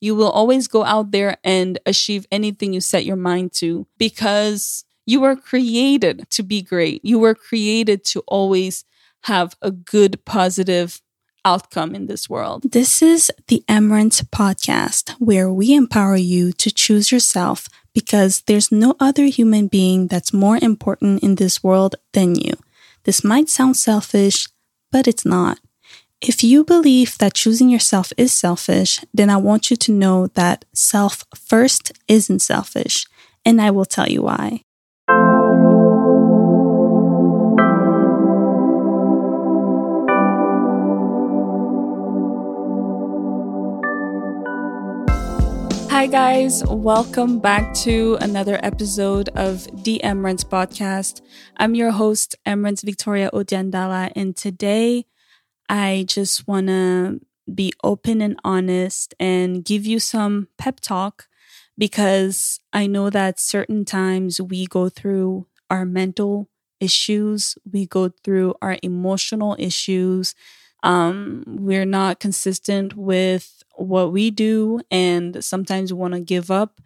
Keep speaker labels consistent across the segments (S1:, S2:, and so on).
S1: You will always go out there and achieve anything you set your mind to because you were created to be great. You were created to always have a good, positive outcome in this world.
S2: This is the Emmerance podcast where we empower you to choose yourself because there's no other human being that's more important in this world than you. This might sound selfish, but it's not. If you believe that choosing yourself is selfish, then I want you to know that self first isn't selfish, and I will tell you why.
S1: Hi, guys. Welcome back to another episode of the Emmerance podcast. I'm your host, Emmerance Victoria Odia Ndala, and today I just want to be open and honest and give you some pep talk because I know that certain times we go through our mental issues, we go through our emotional issues. Um, we're not consistent with what we do and sometimes we want to give up.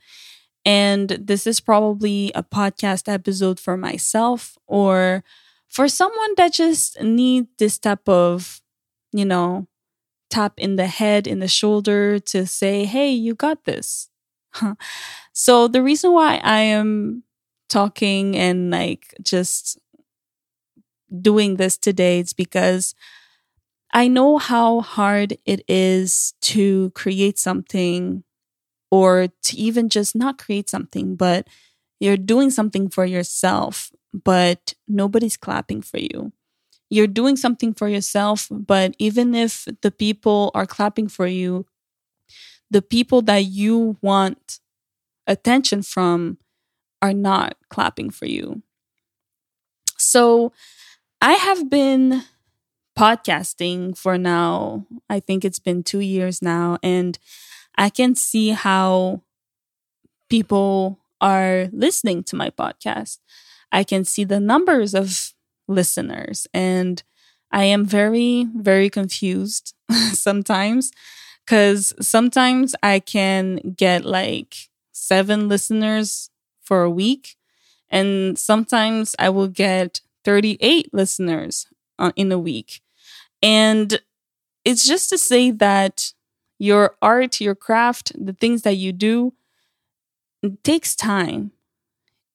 S1: And this is probably a podcast episode for myself or for someone that just needs this type of, you know, tap in the head, in the shoulder to say, hey, you got this. so the reason why I am talking and like just doing this today is because I know how hard it is to create something or to even just not create something, but you're doing something for yourself, but nobody's clapping for you. You're doing something for yourself, but even if the people are clapping for you, the people that you want attention from are not clapping for you. So I have been podcasting for now. I think it's been two years now, and I can see how people are listening to my podcast. I can see the numbers of listeners, and I am very, very confused sometimes because sometimes I can get like seven listeners for a week, and sometimes I will get 38 listeners uh, in a week. And it's just to say that your art, your craft, the things that you do takes time.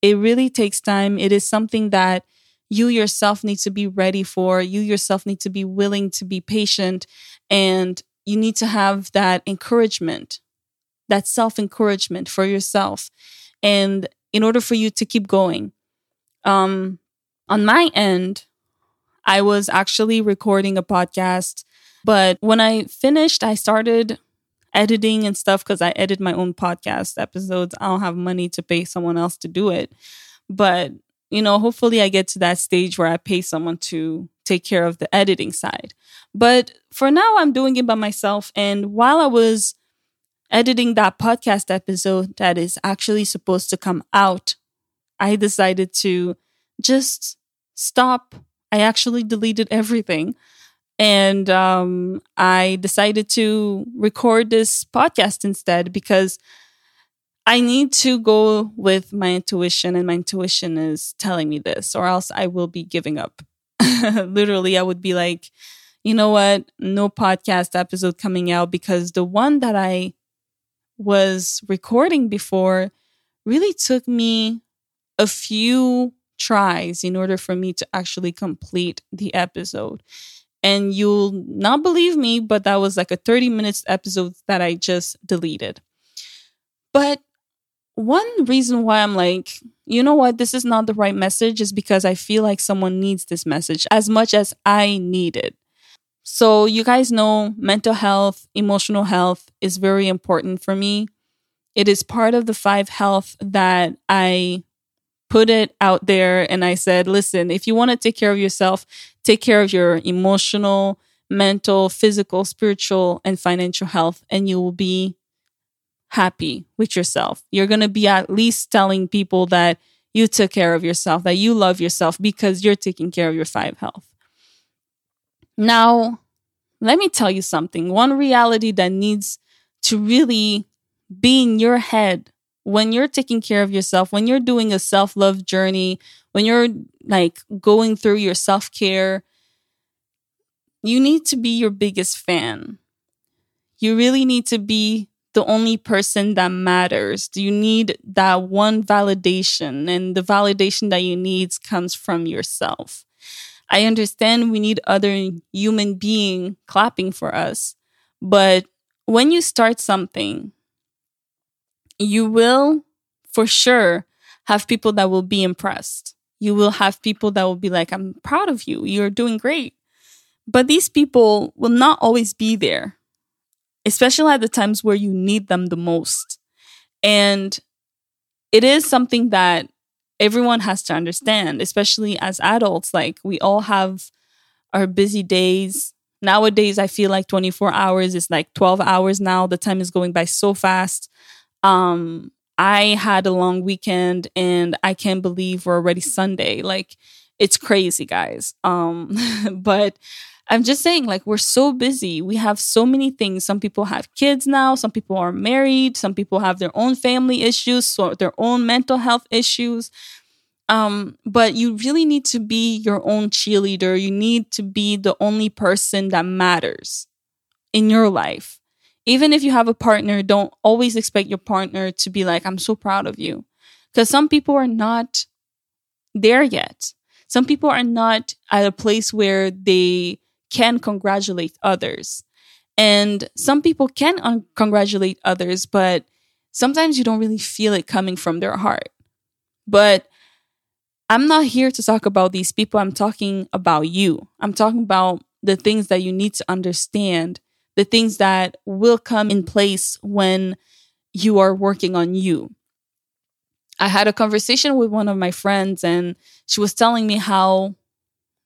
S1: It really takes time. It is something that you yourself need to be ready for. You yourself need to be willing to be patient and you need to have that encouragement, that self encouragement for yourself. And in order for you to keep going, um, on my end, I was actually recording a podcast. But when I finished, I started editing and stuff because I edit my own podcast episodes. I don't have money to pay someone else to do it. But, you know, hopefully I get to that stage where I pay someone to take care of the editing side. But for now, I'm doing it by myself. And while I was editing that podcast episode that is actually supposed to come out, I decided to just stop I actually deleted everything. And um, I decided to record this podcast instead because I need to go with my intuition, and my intuition is telling me this, or else I will be giving up. Literally, I would be like, you know what? No podcast episode coming out because the one that I was recording before really took me a few tries in order for me to actually complete the episode. And you'll not believe me, but that was like a 30 minutes episode that I just deleted. But one reason why I'm like, you know what, this is not the right message is because I feel like someone needs this message as much as I need it. So, you guys know mental health, emotional health is very important for me. It is part of the five health that I put it out there and I said, listen, if you want to take care of yourself, take care of your emotional, mental, physical, spiritual, and financial health, and you will be happy with yourself. You're going to be at least telling people that you took care of yourself, that you love yourself because you're taking care of your five health. Now, let me tell you something. One reality that needs to really be in your head when you're taking care of yourself, when you're doing a self love journey, when you're like going through your self care, you need to be your biggest fan. You really need to be the only person that matters. Do you need that one validation, and the validation that you need comes from yourself. I understand we need other human being clapping for us, but when you start something, you will for sure have people that will be impressed. You will have people that will be like, I'm proud of you. You're doing great. But these people will not always be there, especially at the times where you need them the most. And it is something that everyone has to understand, especially as adults. Like, we all have our busy days. Nowadays, I feel like 24 hours is like 12 hours now. The time is going by so fast. Um, I had a long weekend and I can't believe we're already Sunday. Like it's crazy, guys. Um, but I'm just saying, like, we're so busy. We have so many things. Some people have kids now, some people are married, some people have their own family issues, so their own mental health issues. Um, but you really need to be your own cheerleader. You need to be the only person that matters in your life even if you have a partner, don't always expect your partner to be like, I'm so proud of you. Because some people are not there yet. Some people are not at a place where they can congratulate others. And some people can un- congratulate others, but sometimes you don't really feel it coming from their heart. But I'm not here to talk about these people. I'm talking about you. I'm talking about the things that you need to understand the things that will come in place when you are working on you. I had a conversation with one of my friends, and she was telling me how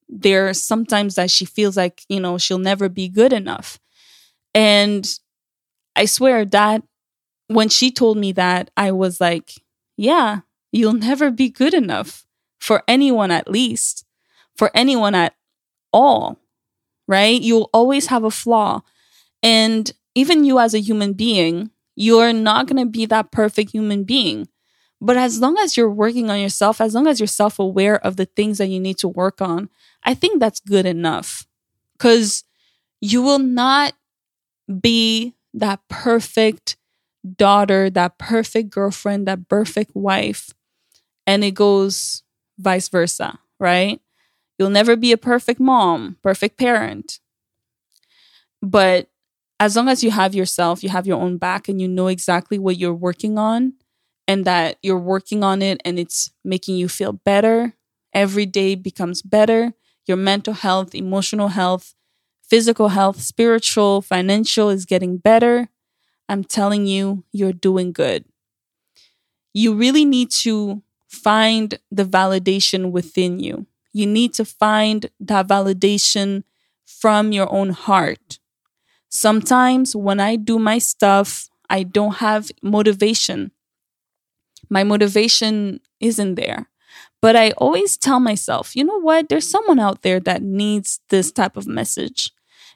S1: there's sometimes that she feels like, you know, she'll never be good enough. And I swear that when she told me that, I was like, yeah, you'll never be good enough for anyone, at least, for anyone at all, right? You'll always have a flaw. And even you as a human being, you're not going to be that perfect human being. But as long as you're working on yourself, as long as you're self aware of the things that you need to work on, I think that's good enough. Because you will not be that perfect daughter, that perfect girlfriend, that perfect wife. And it goes vice versa, right? You'll never be a perfect mom, perfect parent. But as long as you have yourself, you have your own back, and you know exactly what you're working on, and that you're working on it and it's making you feel better, every day becomes better. Your mental health, emotional health, physical health, spiritual, financial is getting better. I'm telling you, you're doing good. You really need to find the validation within you. You need to find that validation from your own heart Sometimes when I do my stuff, I don't have motivation. My motivation isn't there. But I always tell myself, you know what? There's someone out there that needs this type of message.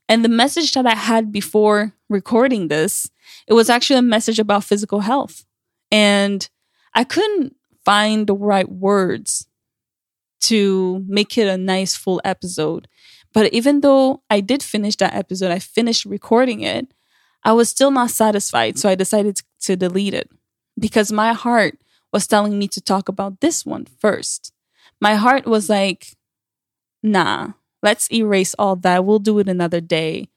S1: And the message that I had before recording this, it was actually a message about physical health. And I couldn't find the right words to make it a nice full episode. But even though I did finish that episode, I finished recording it, I was still not satisfied. So I decided to delete it because my heart was telling me to talk about this one first. My heart was like, nah, let's erase all that. We'll do it another day.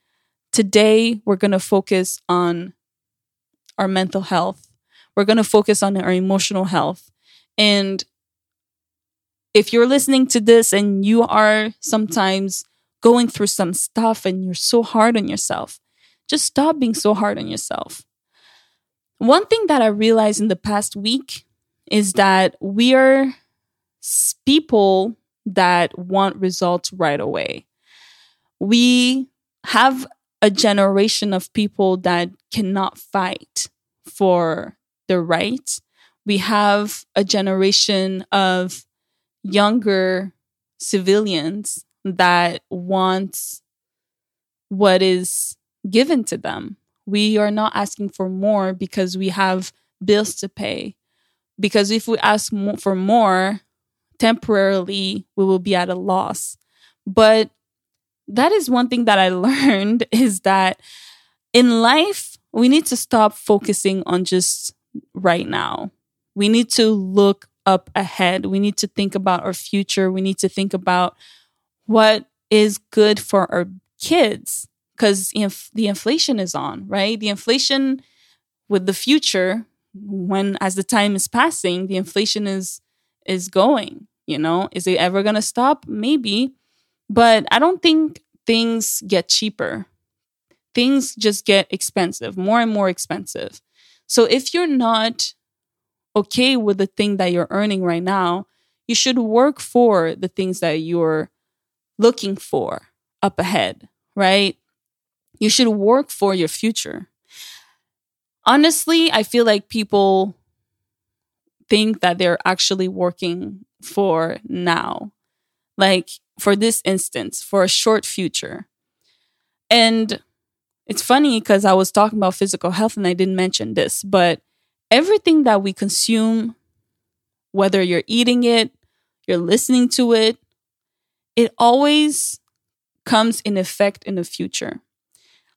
S1: Today, we're going to focus on our mental health. We're going to focus on our emotional health. And if you're listening to this and you are sometimes going through some stuff and you're so hard on yourself, just stop being so hard on yourself. One thing that I realized in the past week is that we are people that want results right away. We have a generation of people that cannot fight for their rights. We have a generation of younger civilians that wants what is given to them. We are not asking for more because we have bills to pay. Because if we ask for more, temporarily we will be at a loss. But that is one thing that I learned is that in life, we need to stop focusing on just right now. We need to look up ahead. We need to think about our future. We need to think about what is good for our kids because inf- the inflation is on, right? The inflation with the future, when as the time is passing, the inflation is is going. You know, is it ever gonna stop? Maybe, but I don't think things get cheaper. Things just get expensive, more and more expensive. So if you're not okay with the thing that you're earning right now, you should work for the things that you're looking for up ahead, right? You should work for your future. Honestly, I feel like people think that they're actually working for now, like for this instance, for a short future. And it's funny because I was talking about physical health and I didn't mention this, but everything that we consume, whether you're eating it, you're listening to it, it always comes in effect in the future.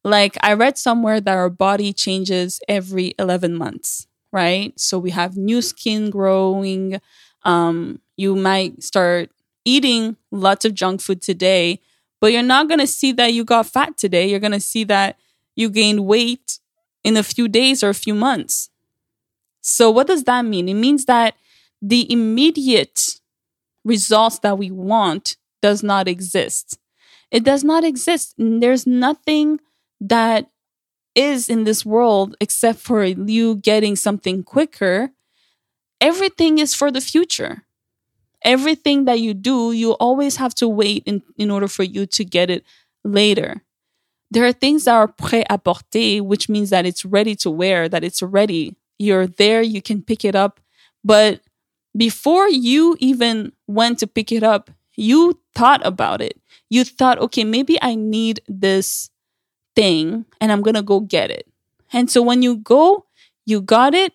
S1: Like I read somewhere that our body changes every 11 months, right? So we have new skin growing. Um, you might start eating lots of junk food today, but you're not going to see that you got fat today. You're going to see that you gained weight in a few days or a few months. So, what does that mean? It means that the immediate results that we want does not exist. It does not exist. There's nothing that is in this world except for you getting something quicker. Everything is for the future. Everything that you do, you always have to wait in, in order for you to get it later. There are things that are prêt à porter, which means that it's ready to wear, that it's ready. You're there, you can pick it up. But before you even went to pick it up, you thought about it. You thought, okay, maybe I need this thing and I'm going to go get it. And so when you go, you got it,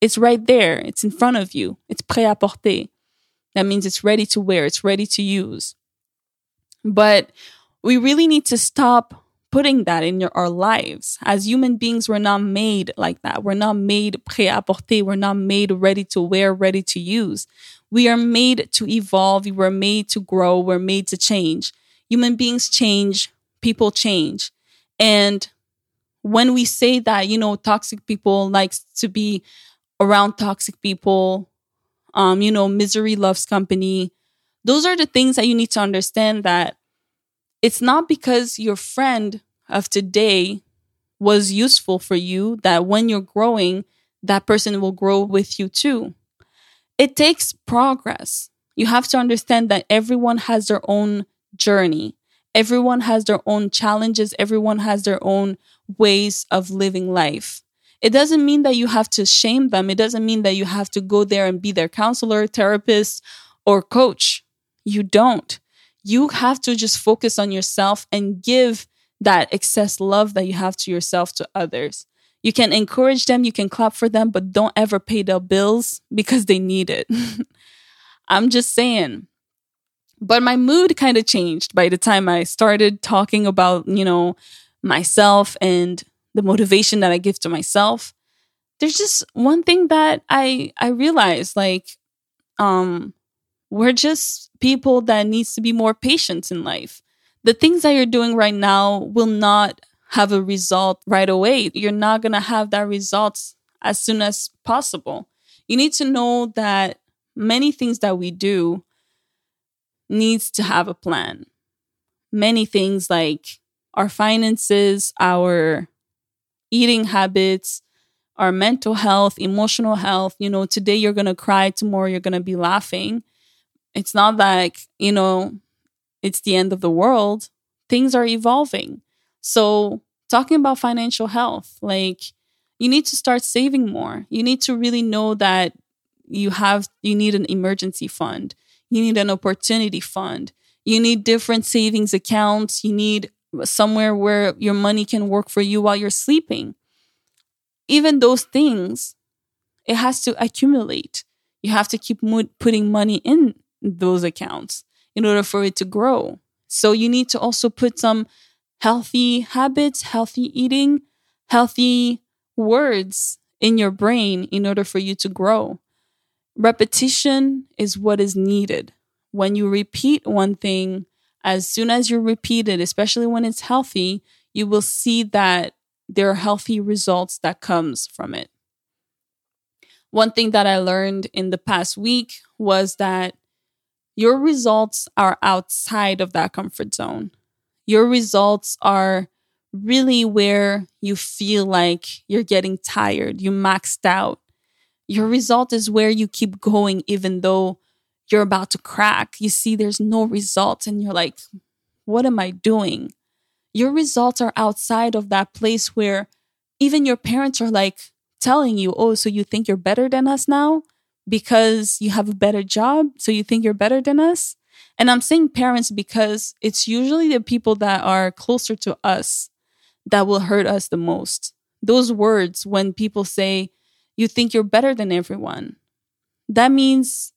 S1: it's right there. It's in front of you. It's prêt à porter. That means it's ready to wear, it's ready to use. But we really need to stop putting that in your, our lives. As human beings, we're not made like that. We're not made prêt à porter. We're not made ready to wear, ready to use. We are made to evolve. We're made to grow. We're made to change. Human beings change. People change. And when we say that, you know, toxic people likes to be around toxic people, um, you know, misery loves company. Those are the things that you need to understand that it's not because your friend of today was useful for you that when you're growing, that person will grow with you too. It takes progress. You have to understand that everyone has their own journey. Everyone has their own challenges. Everyone has their own ways of living life. It doesn't mean that you have to shame them. It doesn't mean that you have to go there and be their counselor, therapist, or coach. You don't. You have to just focus on yourself and give that excess love that you have to yourself to others. You can encourage them, you can clap for them, but don't ever pay their bills because they need it. I'm just saying, but my mood kind of changed by the time I started talking about, you know, myself and the motivation that I give to myself. There's just one thing that I I realized like um we're just people that needs to be more patient in life. The things that you're doing right now will not have a result right away. You're not going to have that result as soon as possible. You need to know that many things that we do needs to have a plan. Many things like our finances, our eating habits, our mental health, emotional health. You know, today you're going to cry, tomorrow you're going to be laughing. It's not like, you know, it's the end of the world. Things are evolving. So, talking about financial health, like you need to start saving more. You need to really know that you have you need an emergency fund you need an opportunity fund. You need different savings accounts. You need somewhere where your money can work for you while you're sleeping. Even those things, it has to accumulate. You have to keep putting money in those accounts in order for it to grow. So you need to also put some healthy habits, healthy eating, healthy words in your brain in order for you to grow. Repetition is what is needed. When you repeat one thing, as soon as you repeat it, especially when it's healthy, you will see that there are healthy results that comes from it. One thing that I learned in the past week was that your results are outside of that comfort zone. Your results are really where you feel like you're getting tired, you maxed out. Your result is where you keep going, even though you're about to crack. You see, there's no results, and you're like, what am I doing? Your results are outside of that place where even your parents are like telling you, oh, so you think you're better than us now because you have a better job? So you think you're better than us? And I'm saying parents because it's usually the people that are closer to us that will hurt us the most. Those words, when people say, you think you're better than everyone, that means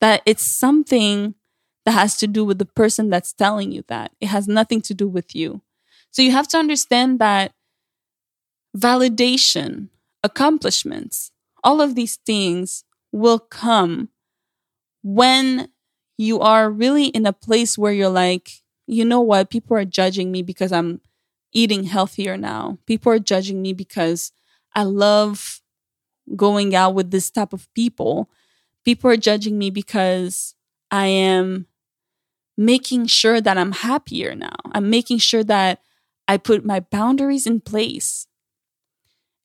S1: that it's something that has to do with the person that's telling you that. It has nothing to do with you. So you have to understand that validation, accomplishments, all of these things will come when you are really in a place where you're like, you know what? People are judging me because I'm eating healthier now. People are judging me because I love going out with this type of people. People are judging me because I am making sure that I'm happier now. I'm making sure that I put my boundaries in place.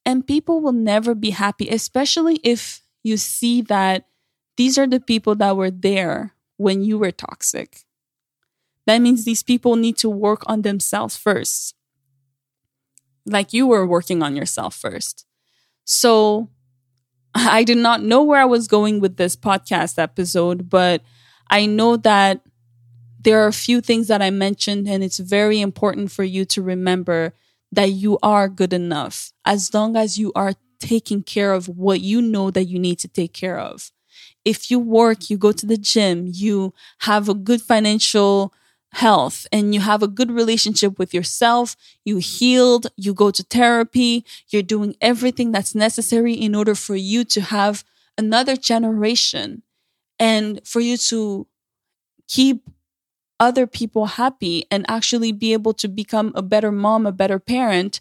S1: And people will never be happy, especially if you see that these are the people that were there when you were toxic. That means these people need to work on themselves first like you were working on yourself first. So I did not know where I was going with this podcast episode, but I know that there are a few things that I mentioned, and it's very important for you to remember that you are good enough as long as you are taking care of what you know that you need to take care of. If you work, you go to the gym, you have a good financial health and you have a good relationship with yourself, you healed, you go to therapy, you're doing everything that's necessary in order for you to have another generation and for you to keep other people happy and actually be able to become a better mom, a better parent,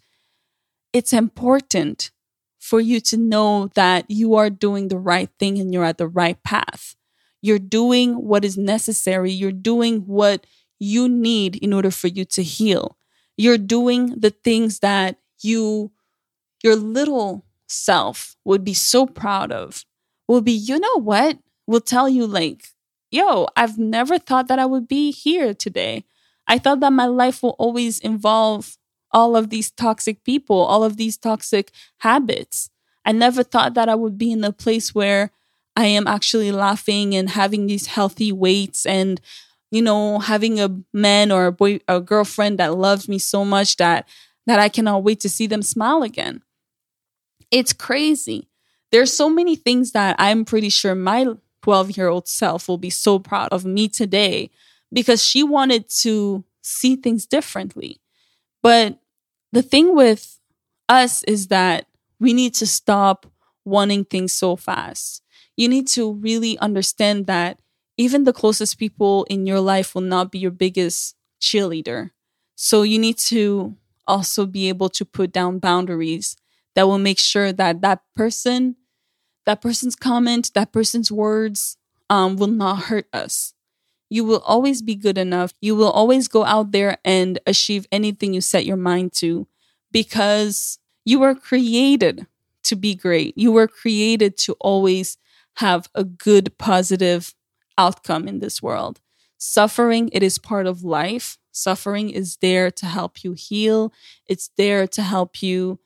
S1: it's important for you to know that you are doing the right thing and you're at the right path. You're doing what is necessary. You're doing what you need in order for you to heal. You're doing the things that you, your little self would be so proud of. Will be, you know what? Will tell you, like, yo, I've never thought that I would be here today. I thought that my life will always involve all of these toxic people, all of these toxic habits. I never thought that I would be in a place where I am actually laughing and having these healthy weights and you know, having a man or a boy, a girlfriend that loves me so much that that I cannot wait to see them smile again. It's crazy. There's so many things that I'm pretty sure my 12 year old self will be so proud of me today because she wanted to see things differently. But the thing with us is that we need to stop wanting things so fast. You need to really understand that even the closest people in your life will not be your biggest cheerleader. So you need to also be able to put down boundaries that will make sure that that person, that person's comment, that person's words um, will not hurt us. You will always be good enough. You will always go out there and achieve anything you set your mind to because you were created to be great. You were created to always have a good, positive outcome in this world. Suffering, it is part of life. Suffering is there to help you heal. It's there to help you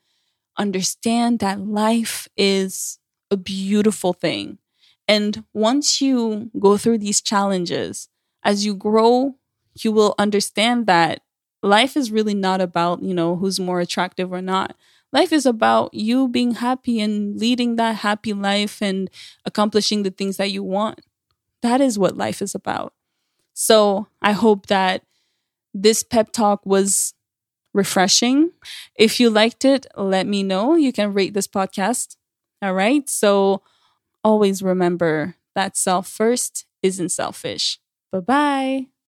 S1: understand that life is a beautiful thing. And once you go through these challenges, as you grow, you will understand that life is really not about, you know, who's more attractive or not. Life is about you being happy and leading that happy life and accomplishing the things that you want. That is what life is about. So I hope that this pep talk was refreshing. If you liked it, let me know. You can rate this podcast. All right. So always remember that self first isn't selfish. Bye bye.